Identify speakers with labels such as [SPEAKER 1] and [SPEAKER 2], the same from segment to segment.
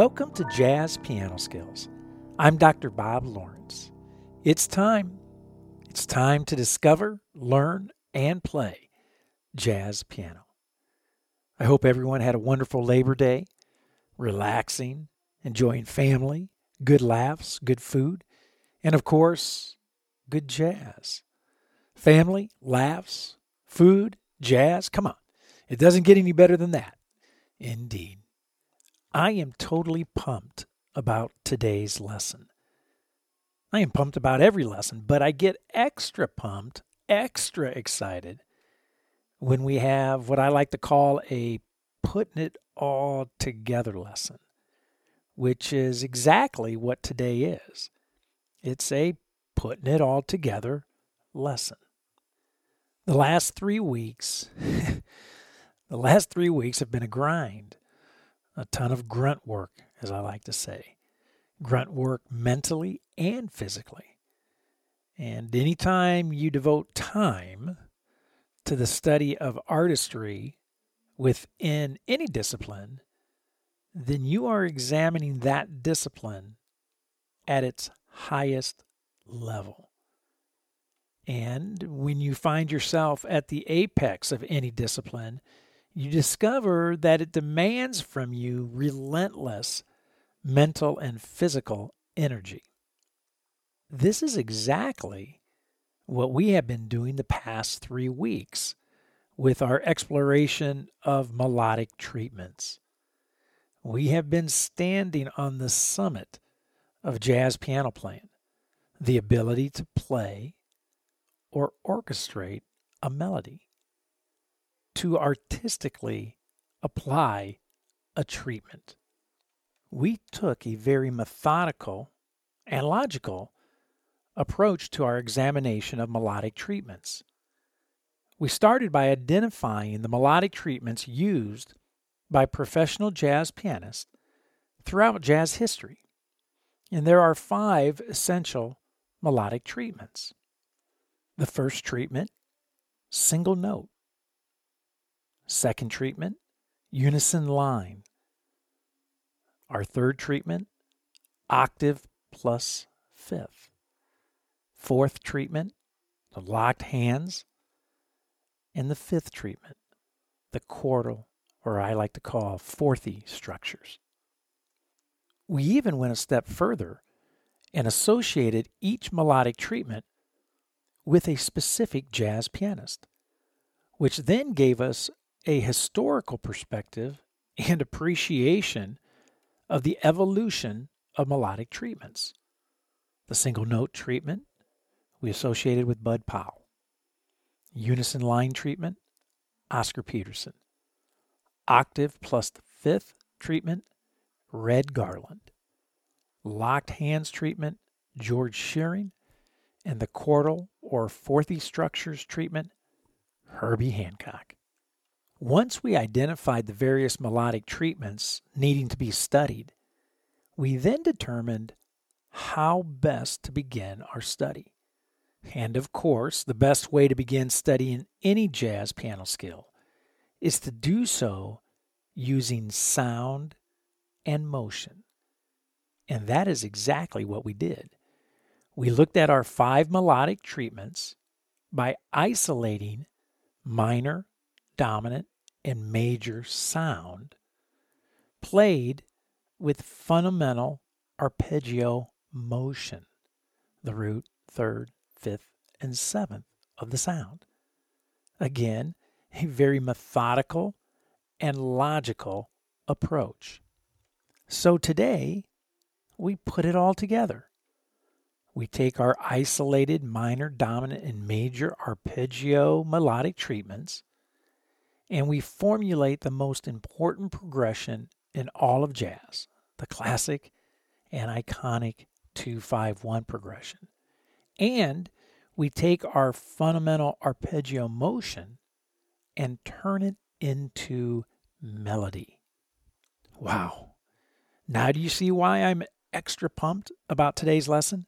[SPEAKER 1] Welcome to Jazz Piano Skills. I'm Dr. Bob Lawrence. It's time. It's time to discover, learn, and play jazz piano. I hope everyone had a wonderful Labor Day, relaxing, enjoying family, good laughs, good food, and of course, good jazz. Family, laughs, food, jazz. Come on. It doesn't get any better than that. Indeed. I am totally pumped about today's lesson. I am pumped about every lesson, but I get extra pumped, extra excited when we have what I like to call a putting it all together lesson, which is exactly what today is. It's a putting it all together lesson. The last three weeks, the last three weeks have been a grind a ton of grunt work, as I like to say. Grunt work mentally and physically. And anytime you devote time to the study of artistry within any discipline, then you are examining that discipline at its highest level. And when you find yourself at the apex of any discipline, you discover that it demands from you relentless mental and physical energy. This is exactly what we have been doing the past three weeks with our exploration of melodic treatments. We have been standing on the summit of jazz piano playing, the ability to play or orchestrate a melody to artistically apply a treatment. We took a very methodical and logical approach to our examination of melodic treatments. We started by identifying the melodic treatments used by professional jazz pianists throughout jazz history. And there are five essential melodic treatments. The first treatment, single note. Second treatment, unison line. Our third treatment, octave plus fifth. Fourth treatment, the locked hands. And the fifth treatment, the quartal, or I like to call fourthy structures. We even went a step further and associated each melodic treatment with a specific jazz pianist, which then gave us a historical perspective and appreciation of the evolution of melodic treatments. The single note treatment we associated with Bud Powell. Unison line treatment, Oscar Peterson. Octave plus the fifth treatment, Red Garland. Locked hands treatment, George Shearing. And the quartal or fourthy structures treatment, Herbie Hancock. Once we identified the various melodic treatments needing to be studied, we then determined how best to begin our study. And of course, the best way to begin studying any jazz piano skill is to do so using sound and motion. And that is exactly what we did. We looked at our five melodic treatments by isolating minor, dominant, and major sound played with fundamental arpeggio motion, the root, third, fifth, and seventh of the sound. Again, a very methodical and logical approach. So today, we put it all together. We take our isolated minor, dominant, and major arpeggio melodic treatments, and we formulate the most important progression in all of jazz, the classic and iconic 251 progression. And we take our fundamental arpeggio motion and turn it into melody. Wow. Now, do you see why I'm extra pumped about today's lesson?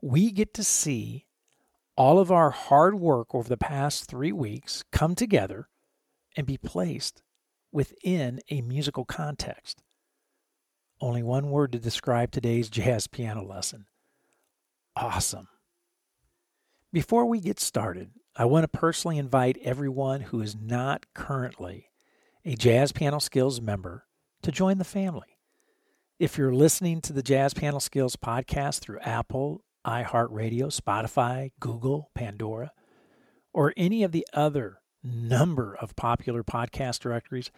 [SPEAKER 1] We get to see all of our hard work over the past three weeks come together and be placed within a musical context. Only one word to describe today's jazz piano lesson awesome. Before we get started, I want to personally invite everyone who is not currently a Jazz Piano Skills member to join the family. If you're listening to the Jazz Piano Skills podcast through Apple, iHeartRadio, Spotify, Google, Pandora, or any of the other number of popular podcast directories,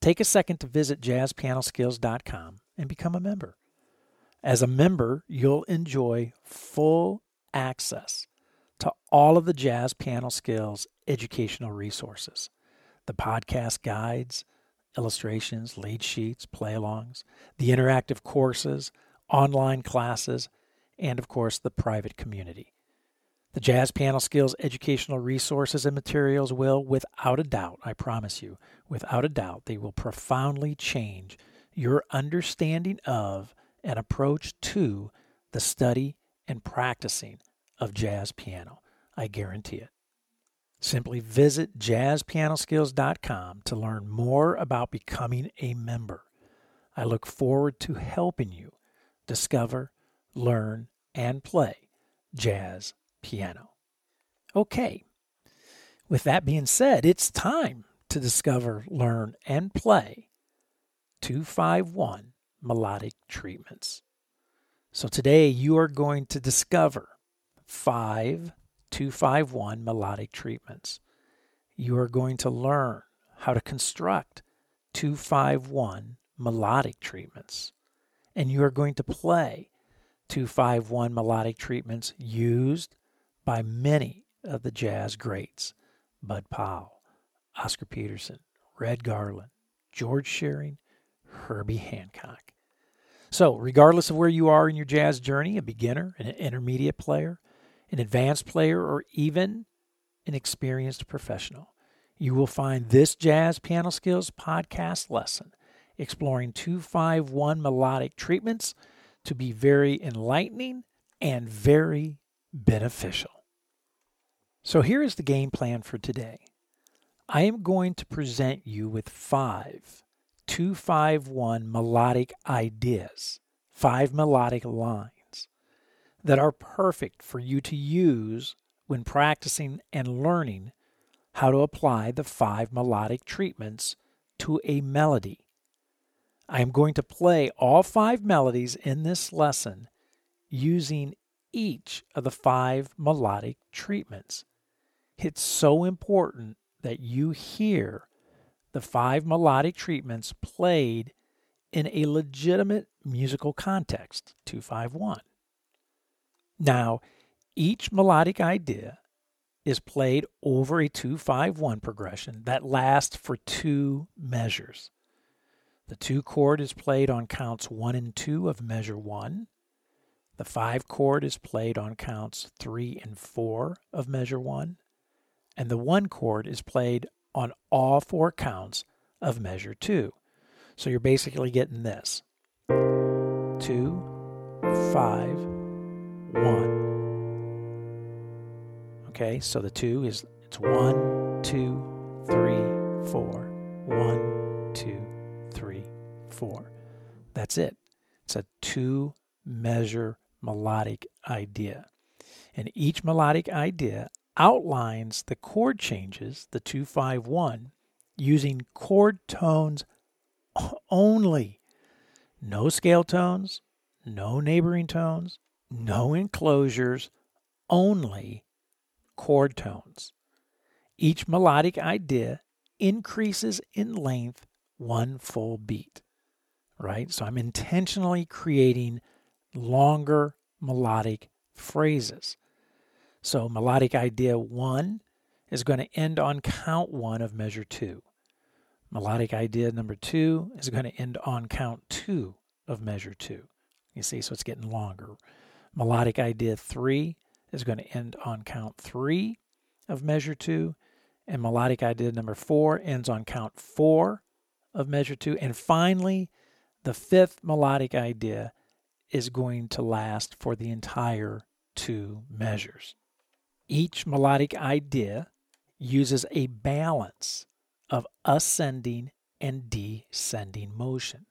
[SPEAKER 1] take a second to visit jazzpianoskills.com and become a member. As a member, you'll enjoy full access to all of the Jazz Piano Skills educational resources the podcast guides, illustrations, lead sheets, play alongs, the interactive courses, online classes, and of course, the private community. The Jazz Piano Skills educational resources and materials will, without a doubt, I promise you, without a doubt, they will profoundly change your understanding of and approach to the study and practicing of jazz piano. I guarantee it. Simply visit jazzpianoskills.com to learn more about becoming a member. I look forward to helping you discover, learn, and play jazz piano. Okay, with that being said, it's time to discover, learn, and play 251 melodic treatments. So today you are going to discover five 251 melodic treatments. You are going to learn how to construct 251 melodic treatments. And you are going to play 251 melodic treatments used by many of the jazz greats Bud Powell, Oscar Peterson, Red Garland, George Shearing, Herbie Hancock. So, regardless of where you are in your jazz journey, a beginner, an intermediate player, an advanced player, or even an experienced professional, you will find this Jazz Piano Skills podcast lesson exploring 251 melodic treatments to be very enlightening and very beneficial. So here is the game plan for today. I am going to present you with five 251 melodic ideas, five melodic lines that are perfect for you to use when practicing and learning how to apply the five melodic treatments to a melody. I am going to play all five melodies in this lesson using each of the five melodic treatments. It's so important that you hear the five melodic treatments played in a legitimate musical context, 251. Now, each melodic idea is played over a 251 progression that lasts for two measures. The two chord is played on counts 1 and 2 of measure 1. The 5 chord is played on counts 3 and 4 of measure 1 and the one chord is played on all four counts of measure two. So you're basically getting this two, five, one. Okay, so the two is it's one, two, three, four. One, two, three, four. That's it. It's a two measure melodic idea. And each melodic idea outlines the chord changes, the 251, using chord tones only. No scale tones, no neighboring tones, no enclosures, only chord tones. Each melodic idea increases in length one full beat, right? So I'm intentionally creating longer melodic phrases. So melodic idea one is going to end on count one of measure two. Melodic idea number two is going to end on count two of measure two. You see, so it's getting longer. Melodic idea three is going to end on count three of measure two. And melodic idea number four ends on count four of measure two. And finally, the fifth melodic idea is going to last for the entire two measures. Each melodic idea uses a balance of ascending and descending motion.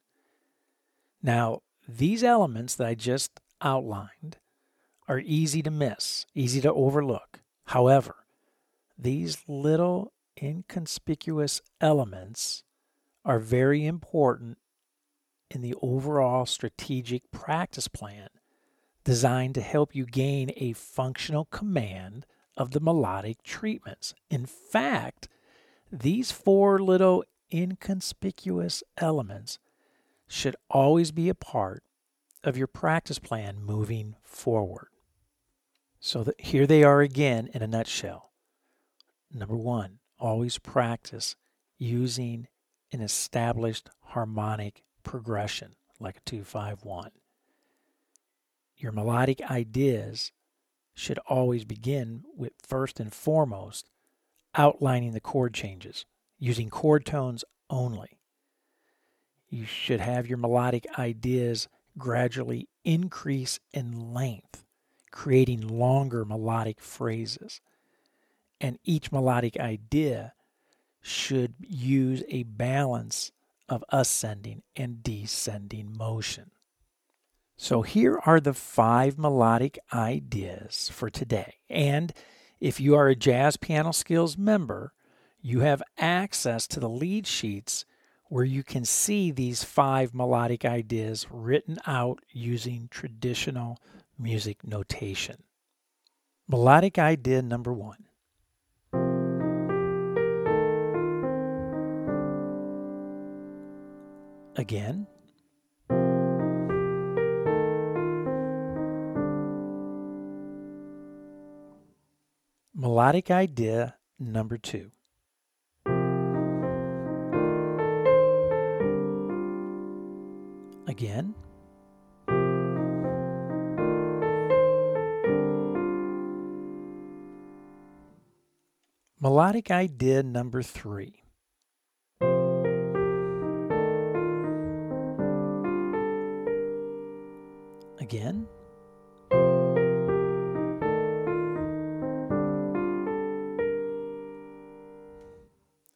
[SPEAKER 1] Now, these elements that I just outlined are easy to miss, easy to overlook. However, these little inconspicuous elements are very important in the overall strategic practice plan designed to help you gain a functional command of the melodic treatments. In fact, these four little inconspicuous elements should always be a part of your practice plan moving forward. So that here they are again in a nutshell. Number one, always practice using an established harmonic progression like a 251. Your melodic ideas should always begin with first and foremost outlining the chord changes using chord tones only. You should have your melodic ideas gradually increase in length, creating longer melodic phrases. And each melodic idea should use a balance of ascending and descending motion. So here are the five melodic ideas for today. And if you are a Jazz Piano Skills member, you have access to the lead sheets where you can see these five melodic ideas written out using traditional music notation. Melodic idea number one again. Melodic idea number two. Again. Melodic idea number three. again.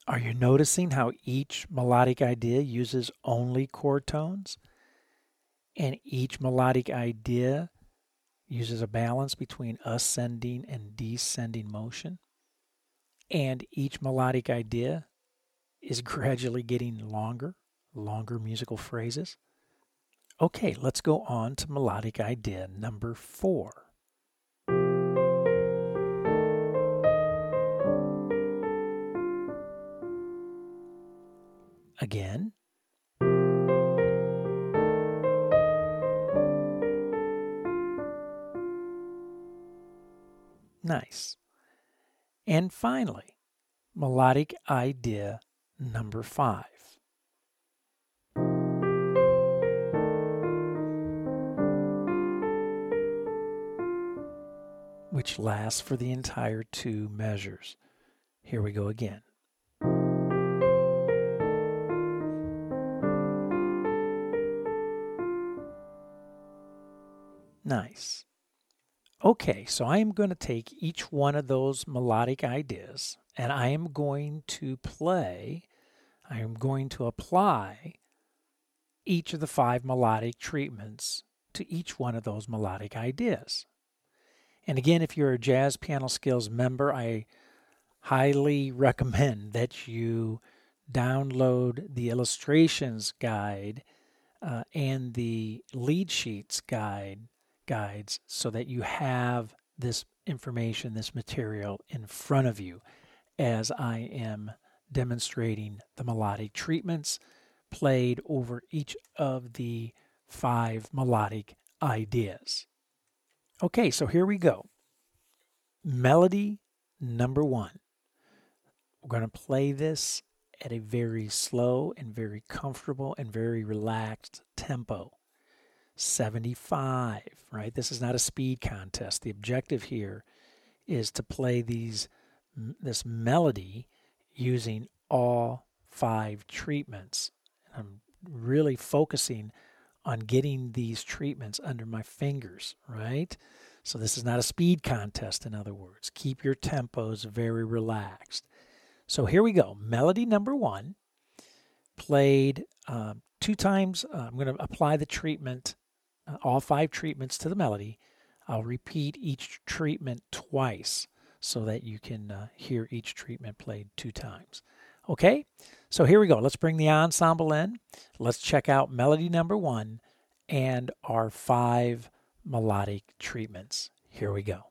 [SPEAKER 1] Are you noticing how each melodic idea uses only chord tones? And each melodic idea uses a balance between ascending and descending motion? And each melodic idea is gradually getting longer, longer musical phrases? Okay, let's go on to melodic idea number four. Again. Nice. And finally, melodic idea number five. which lasts for the entire two measures. Here we go again. Okay, so I am going to take each one of those melodic ideas and I am going to play, I am going to apply each of the five melodic treatments to each one of those melodic ideas. And again, if you're a Jazz Piano Skills member, I highly recommend that you download the illustrations guide uh, and the lead sheets guide guides so that you have this information, this material in front of you as I am demonstrating the melodic treatments played over each of the five melodic ideas. Okay, so here we go. Melody number one. We're going to play this at a very slow and very comfortable and very relaxed tempo. 75, right? This is not a speed contest. The objective here is to play these this melody using all five treatments. I'm really focusing on getting these treatments under my fingers, right? So this is not a speed contest, in other words. Keep your tempos very relaxed. So here we go. Melody number one, played uh, two times. Uh, I'm going to apply the treatment, all five treatments to the melody. I'll repeat each treatment twice so that you can uh, hear each treatment played two times. Okay, so here we go. Let's bring the ensemble in. Let's check out melody number one and our five melodic treatments. Here we go.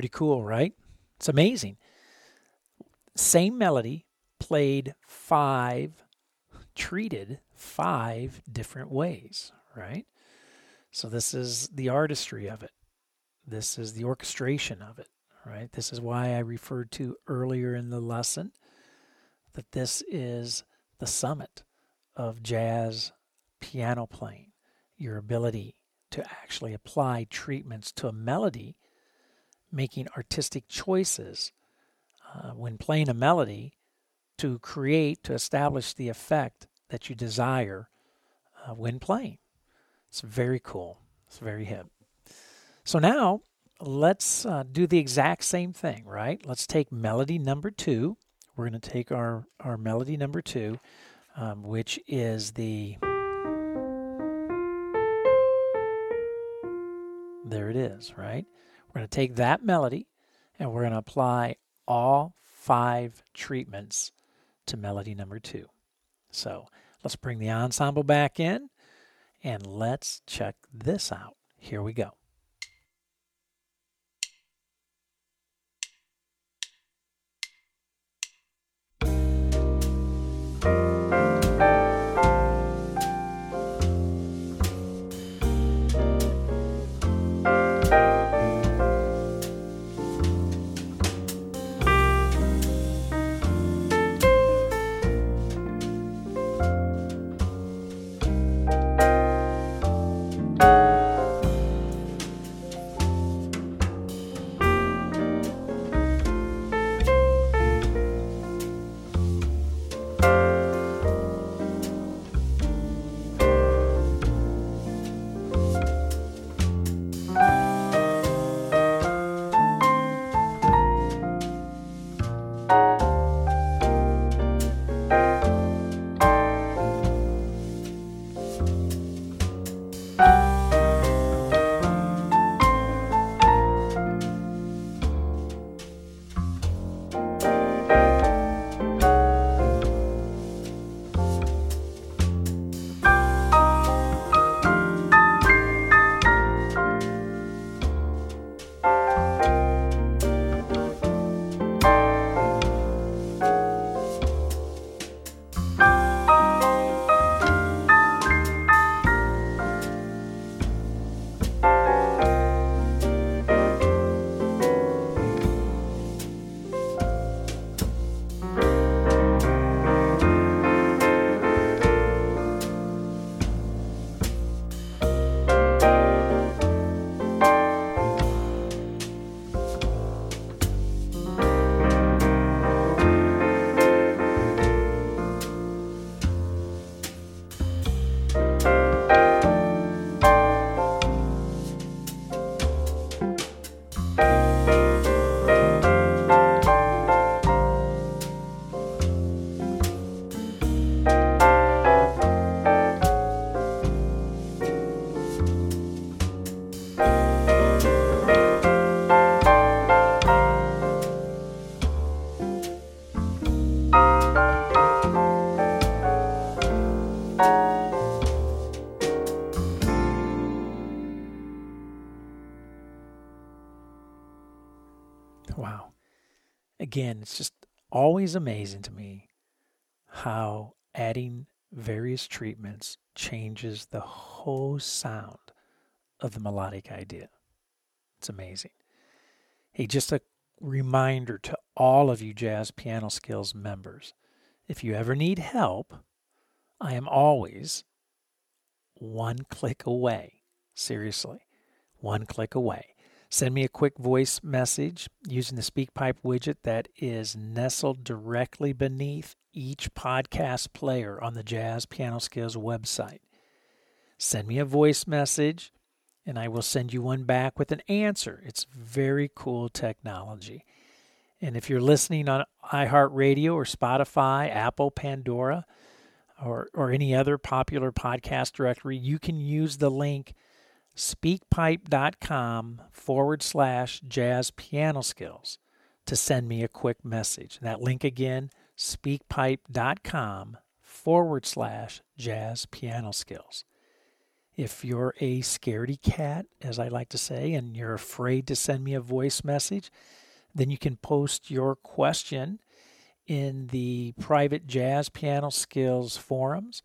[SPEAKER 1] Pretty cool, right? It's amazing. Same melody played five, treated five different ways, right? So this is the artistry of it. This is the orchestration of it, right? This is why I referred to earlier in the lesson that this is the summit of jazz piano playing, your ability to actually apply treatments to a melody making artistic choices uh, when playing a melody to create, to establish the effect that you desire uh, when playing. It's very cool. It's very hip. So now let's uh, do the exact same thing, right? Let's take melody number two. We're going to take our, our melody number two, um, which is the. There it is, right? We're going to take that melody and we're going to apply all five treatments to melody number two. So let's bring the ensemble back in and let's check this out. Here we go. Again, it's just always amazing to me how adding various treatments changes the whole sound of the melodic idea. It's amazing. Hey, just a reminder to all of you Jazz Piano Skills members if you ever need help, I am always one click away. Seriously, one click away. Send me a quick voice message using the SpeakPipe widget that is nestled directly beneath each podcast player on the Jazz Piano Skills website. Send me a voice message and I will send you one back with an answer. It's very cool technology. And if you're listening on iHeartRadio or Spotify, Apple, Pandora, or, or any other popular podcast directory, you can use the link speakpipe.com forward slash jazz piano skills to send me a quick message. that link again, speakpipe.com forward slash jazz piano skills. If you're a scaredy cat, as I like to say, and you're afraid to send me a voice message, then you can post your question in the private Jazz Piano Skills forums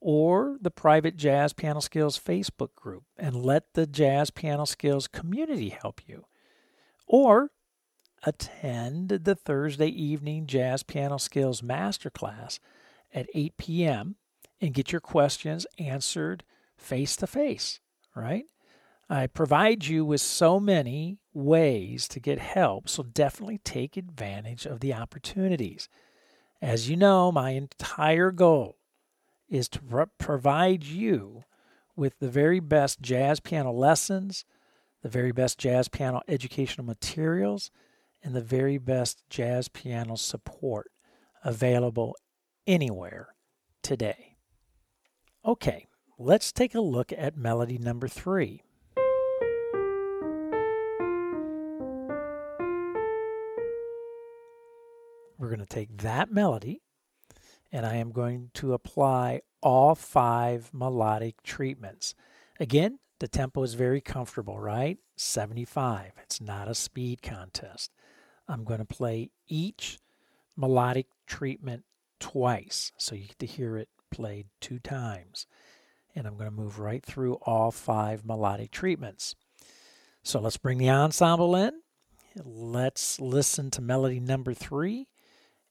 [SPEAKER 1] or the private Jazz Piano Skills Facebook group and let the Jazz Piano Skills community help you. Or attend the Thursday evening Jazz Piano Skills Masterclass at 8 p.m. and get your questions answered face to face, right? I provide you with so many ways to get help, so definitely take advantage of the opportunities. As you know, my entire goal is to pro- provide you with the very best jazz piano lessons, the very best jazz piano educational materials, and the very best jazz piano support available anywhere today. Okay, let's take a look at melody number three. We're going to take that melody and I am going to apply all five melodic treatments. Again, the tempo is very comfortable, right? 75. It's not a speed contest. I'm going to play each melodic treatment twice. So you get to hear it played two times. And I'm going to move right through all five melodic treatments. So let's bring the ensemble in. Let's listen to melody number three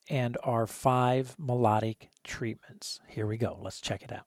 [SPEAKER 1] and our five melodic treatments. Here we go. Let's check it out.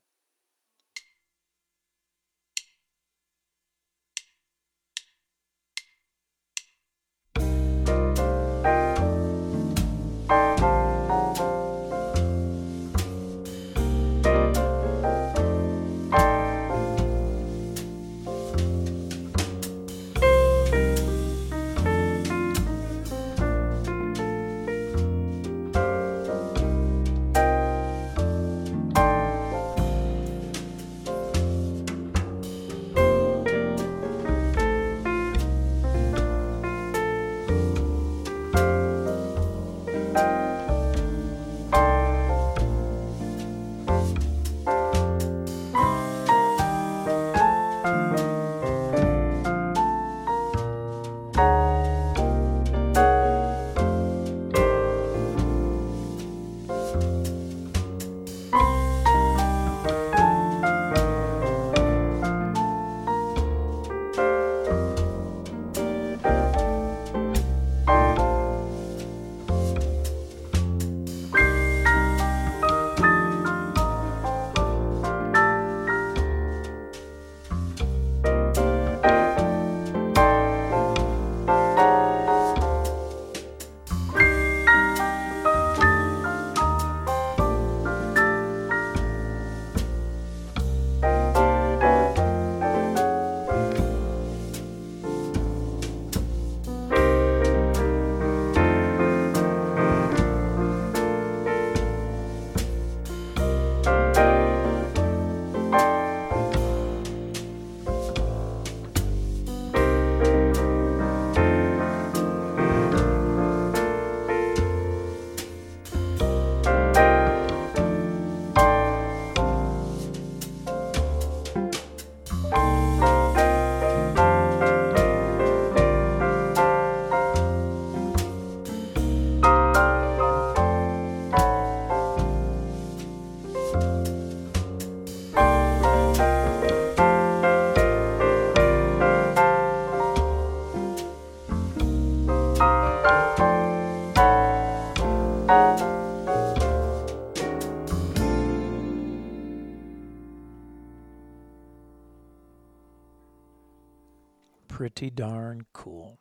[SPEAKER 1] Pretty darn cool.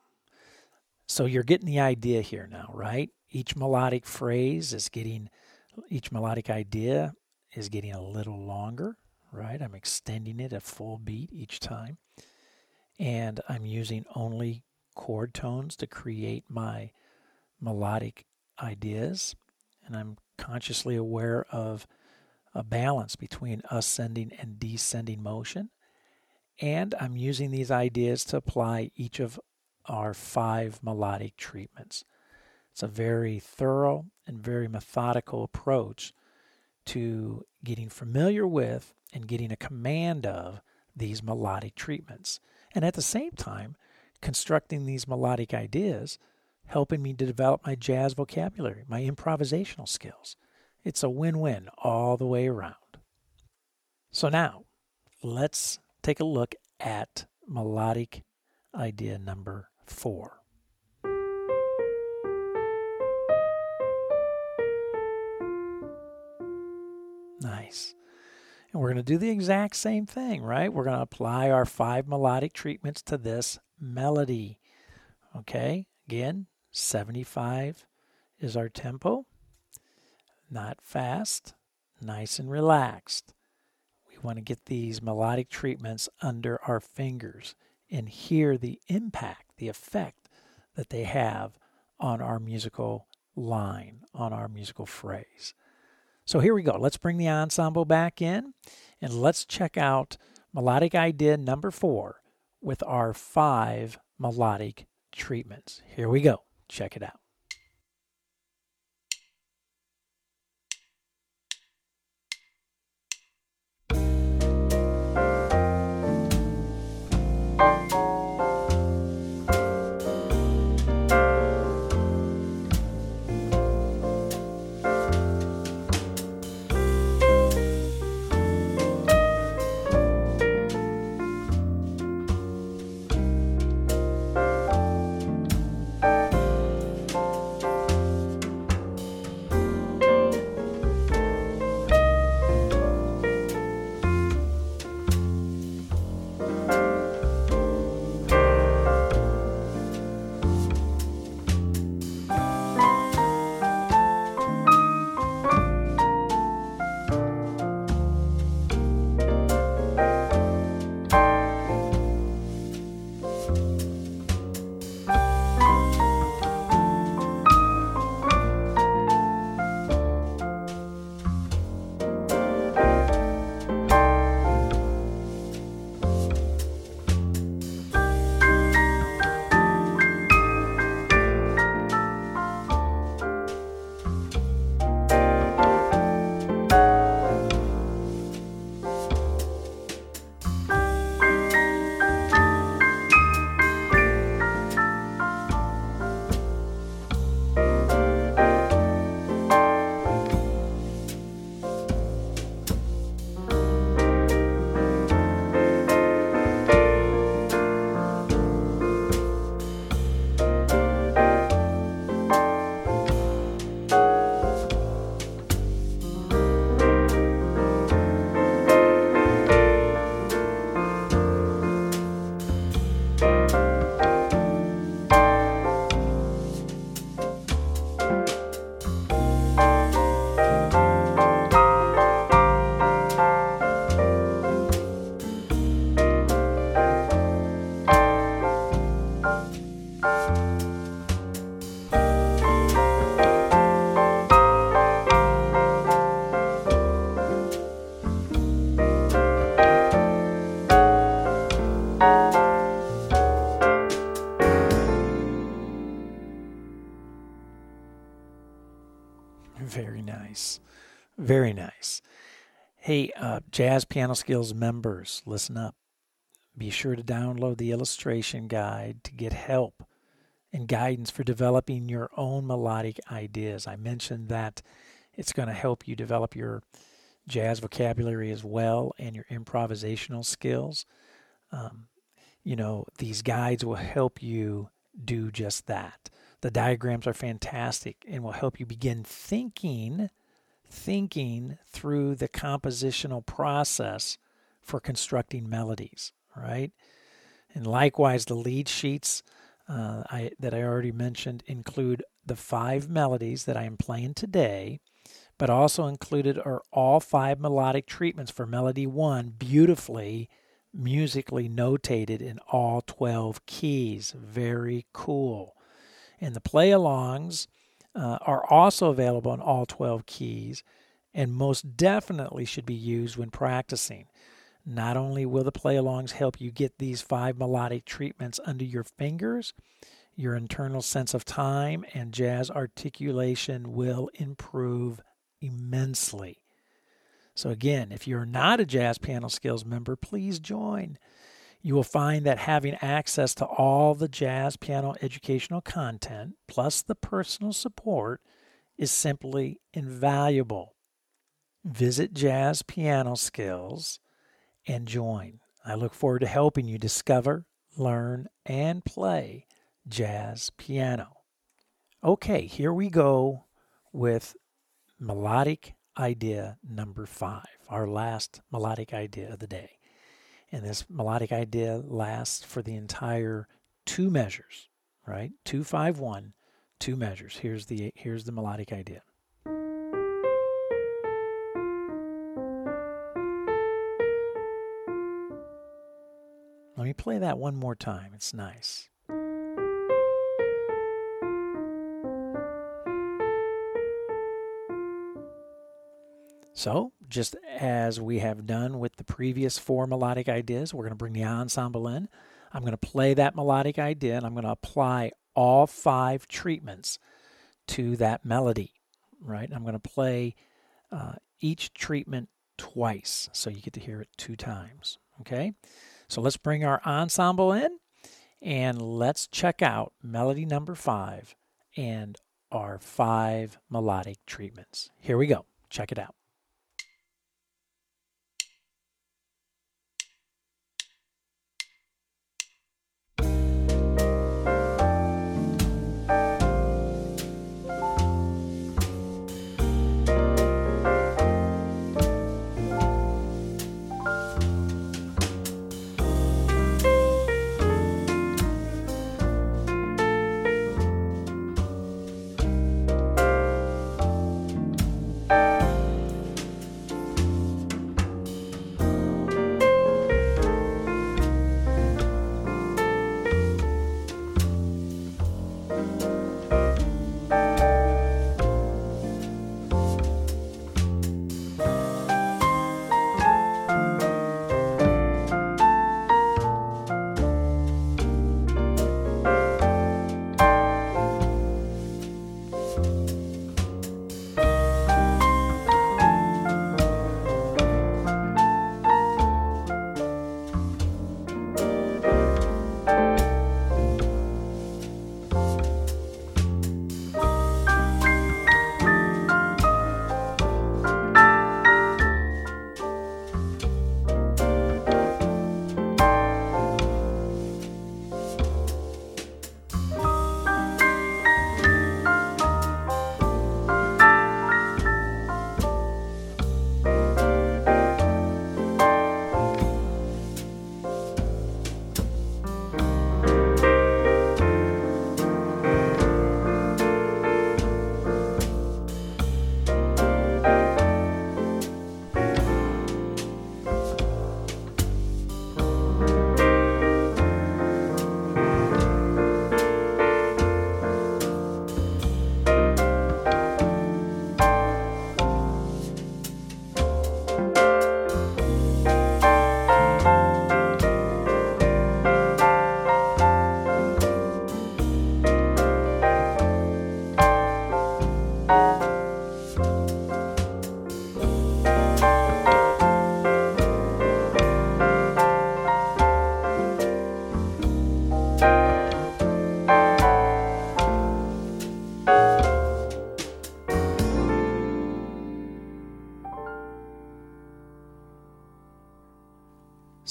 [SPEAKER 1] So you're getting the idea here now, right? Each melodic phrase is getting, each melodic idea is getting a little longer, right? I'm extending it a full beat each time. And I'm using only chord tones to create my melodic ideas. And I'm consciously aware of a balance between ascending and descending motion. And I'm using these ideas to apply each of our five melodic treatments. It's a very thorough and very methodical approach to getting familiar with and getting a command of these melodic treatments. And at the same time, constructing these melodic ideas, helping me to develop my jazz vocabulary, my improvisational skills. It's a win win all the way around. So now, let's take a look at melodic idea number four. Nice. And we're going to do the exact same thing, right? We're going to apply our five melodic treatments to this melody. Okay, again, 75 is our tempo. Not fast, nice and relaxed. We want to get these melodic treatments under our fingers and hear the impact, the effect that they have on our musical line, on our musical phrase. So here we go. Let's bring the ensemble back in and let's check out melodic idea number four with our five melodic treatments. Here we go. Check it out. Jazz Piano Skills members, listen up. Be sure to download the illustration guide to get help and guidance for developing your own melodic ideas. I mentioned that it's going to help you develop your jazz vocabulary as well and your improvisational skills. Um, you know, these guides will help you do just that. The diagrams are fantastic and will help you begin thinking thinking through the compositional process for constructing melodies, right? And likewise, the lead sheets uh, I, that I already mentioned include the five melodies that I am playing today, but also included are all five melodic treatments for melody one, beautifully musically notated in all 12 keys. Very cool. And the play alongs uh, are also available in all 12 keys and most definitely should be used when practicing. Not only will the play alongs help you get these five melodic treatments under your fingers, your internal sense of time and jazz articulation will improve immensely. So, again, if you're not a Jazz Piano Skills member, please join. You will find that having access to all the jazz piano educational content, plus the personal support, is simply invaluable. Visit Jazz Piano Skills and join. I look forward to helping you discover, learn, and play jazz piano. Okay, here we go with melodic idea number five, our last melodic idea of the day. And this melodic idea lasts for the entire two measures, right? Two, five, one, two measures. Here's the here's the melodic idea. Let me play that one more time. It's nice. So, just as we have done with the previous four melodic ideas, we're going to bring the ensemble in. I'm going to play that melodic idea and I'm going to apply all five treatments to that melody, right? I'm going to play uh, each treatment twice, so you get to hear it two times, okay? So let's bring our ensemble in and let's check out melody number five and our five melodic treatments. Here we go. Check it out.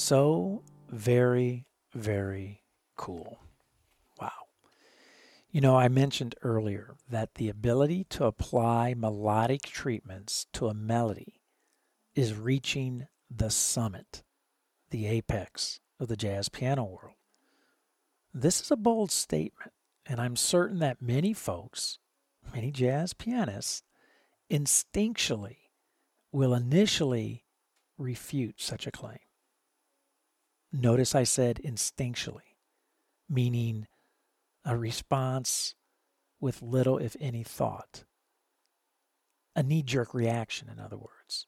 [SPEAKER 1] So very, very cool. Wow. You know, I mentioned earlier that the ability to apply melodic treatments to a melody is reaching the summit, the apex of the jazz piano world. This is a bold statement, and I'm certain that many folks, many jazz pianists, instinctually will initially refute such a claim. Notice I said instinctually, meaning a response with little, if any, thought. A knee jerk reaction, in other words.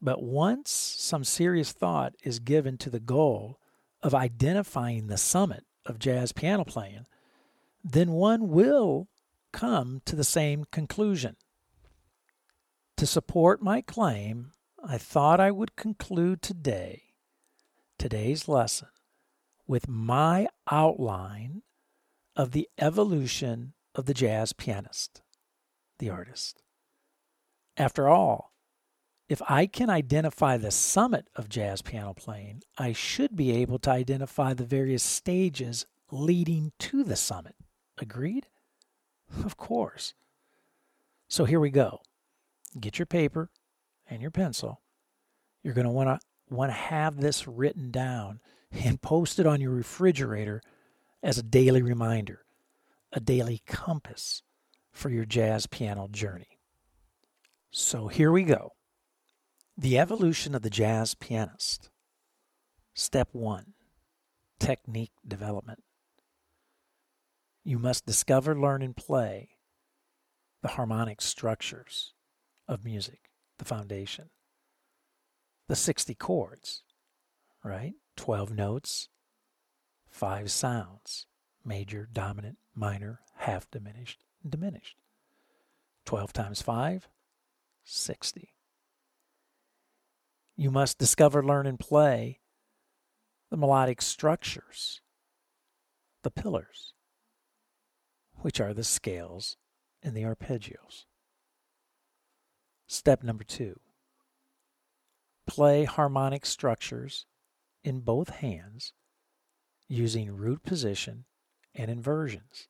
[SPEAKER 1] But once some serious thought is given to the goal of identifying the summit of jazz piano playing, then one will come to the same conclusion. To support my claim, I thought I would conclude today, today's lesson, with my outline of the evolution of the jazz pianist, the artist. After all, if I can identify the summit of jazz piano playing, I should be able to identify the various stages leading to the summit. Agreed? Of course. So here we go. Get your paper and your pencil. You're going to want to want to have this written down and post it on your refrigerator as a daily reminder, a daily compass for your jazz piano journey. So here we go. The evolution of the jazz pianist. Step 1 Technique development. You must discover, learn, and play the harmonic structures of music, the foundation. The 60 chords, right? 12 notes, five sounds major, dominant, minor, half diminished, diminished. 12 times 5, 60. You must discover, learn, and play the melodic structures, the pillars, which are the scales and the arpeggios. Step number two play harmonic structures in both hands using root position and inversions.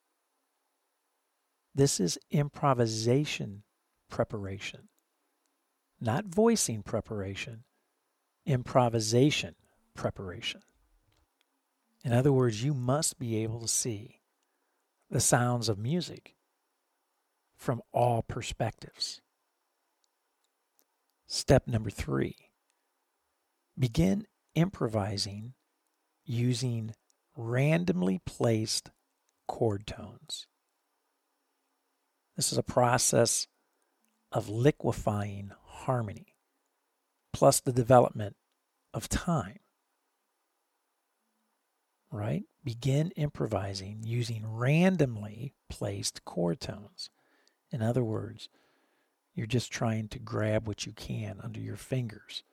[SPEAKER 1] This is improvisation preparation, not voicing preparation, improvisation preparation. In other words, you must be able to see the sounds of music from all perspectives. Step number three begin improvising using randomly placed chord tones. This is a process of liquefying harmony, plus the development of time right? Begin improvising using randomly placed chord tones. In other words, you're just trying to grab what you can under your fingers.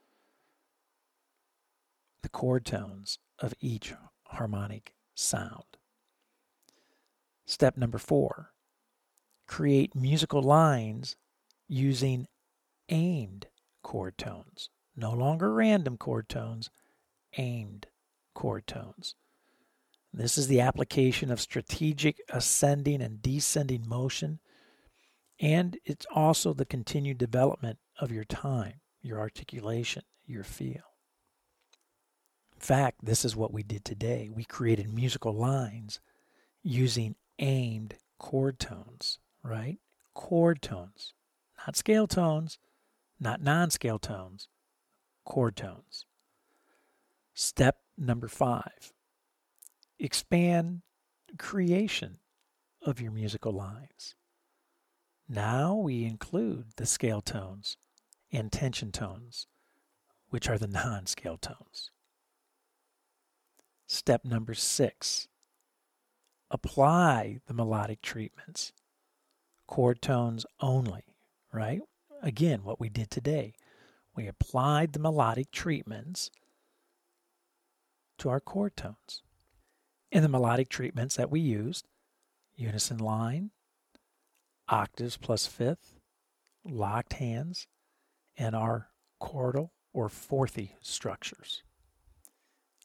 [SPEAKER 1] The chord tones of each harmonic sound. Step number four create musical lines using aimed chord tones. No longer random chord tones, aimed chord tones. This is the application of strategic ascending and descending motion, and it's also the continued development of your time, your articulation, your feel. In fact, this is what we did today. We created musical lines using aimed chord tones, right? Chord tones, not scale tones, not non scale tones, chord tones. Step number five expand creation of your musical lines. Now we include the scale tones and tension tones, which are the non scale tones. Step number six apply the melodic treatments, chord tones only, right? Again, what we did today. We applied the melodic treatments to our chord tones. In the melodic treatments that we used, unison line, octaves plus fifth, locked hands, and our quartal or fourthy structures.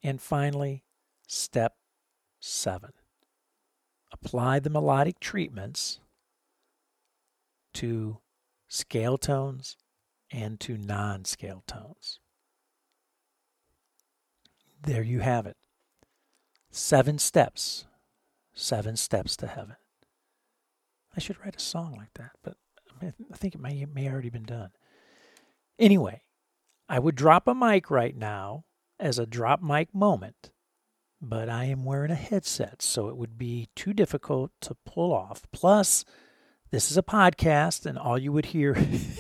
[SPEAKER 1] And finally, step seven apply the melodic treatments to scale tones and to non scale tones. There you have it. Seven steps. Seven steps to heaven. I should write a song like that, but I think it may may already been done. Anyway, I would drop a mic right now as a drop mic moment, but I am wearing a headset, so it would be too difficult to pull off. Plus, this is a podcast, and all you would hear,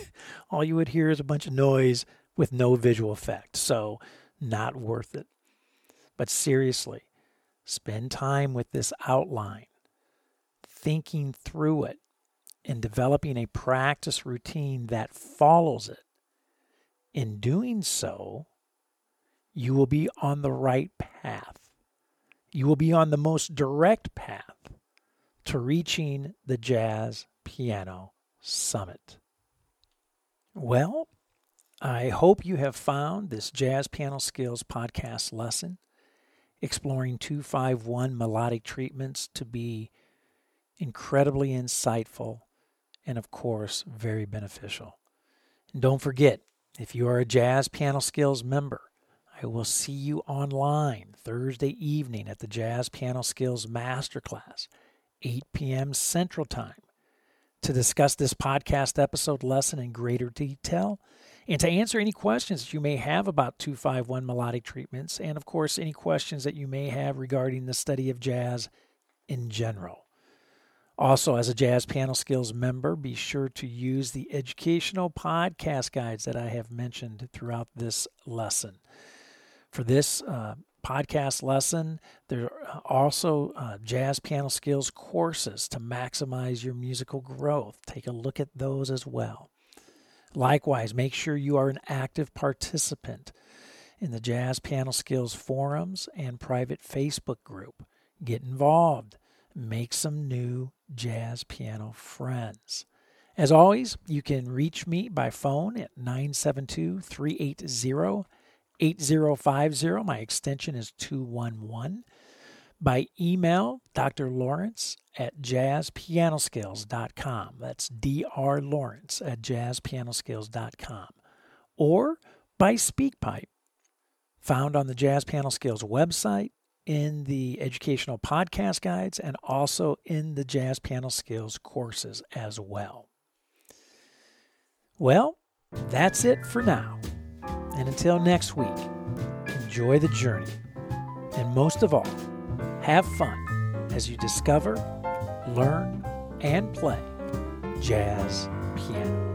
[SPEAKER 1] all you would hear is a bunch of noise with no visual effect. So, not worth it. But seriously, spend time with this outline, thinking through it, and developing a practice routine that follows it. In doing so, you will be on the right path. You will be on the most direct path to reaching the jazz Piano Summit. Well, I hope you have found this Jazz Piano Skills podcast lesson exploring 251 melodic treatments to be incredibly insightful and, of course, very beneficial. And don't forget, if you are a Jazz Piano Skills member, I will see you online Thursday evening at the Jazz Piano Skills Masterclass, 8 p.m. Central Time to discuss this podcast episode lesson in greater detail and to answer any questions that you may have about 251 melodic treatments, and of course, any questions that you may have regarding the study of jazz in general. Also, as a Jazz Piano Skills member, be sure to use the educational podcast guides that I have mentioned throughout this lesson. For this uh, podcast lesson. There are also uh, jazz piano skills courses to maximize your musical growth. Take a look at those as well. Likewise, make sure you are an active participant in the Jazz Piano Skills forums and private Facebook group. Get involved. Make some new jazz piano friends. As always, you can reach me by phone at 972 380 8050. My extension is 211. By email, Dr. Lawrence at jazzpianoskills.com. That's Dr. Lawrence at jazzpianoskills.com. Or by SpeakPipe, found on the Jazz Piano Skills website, in the educational podcast guides, and also in the Jazz Piano Skills courses as well. Well, that's it for now. And until next week, enjoy the journey. And most of all, have fun as you discover, learn, and play jazz piano.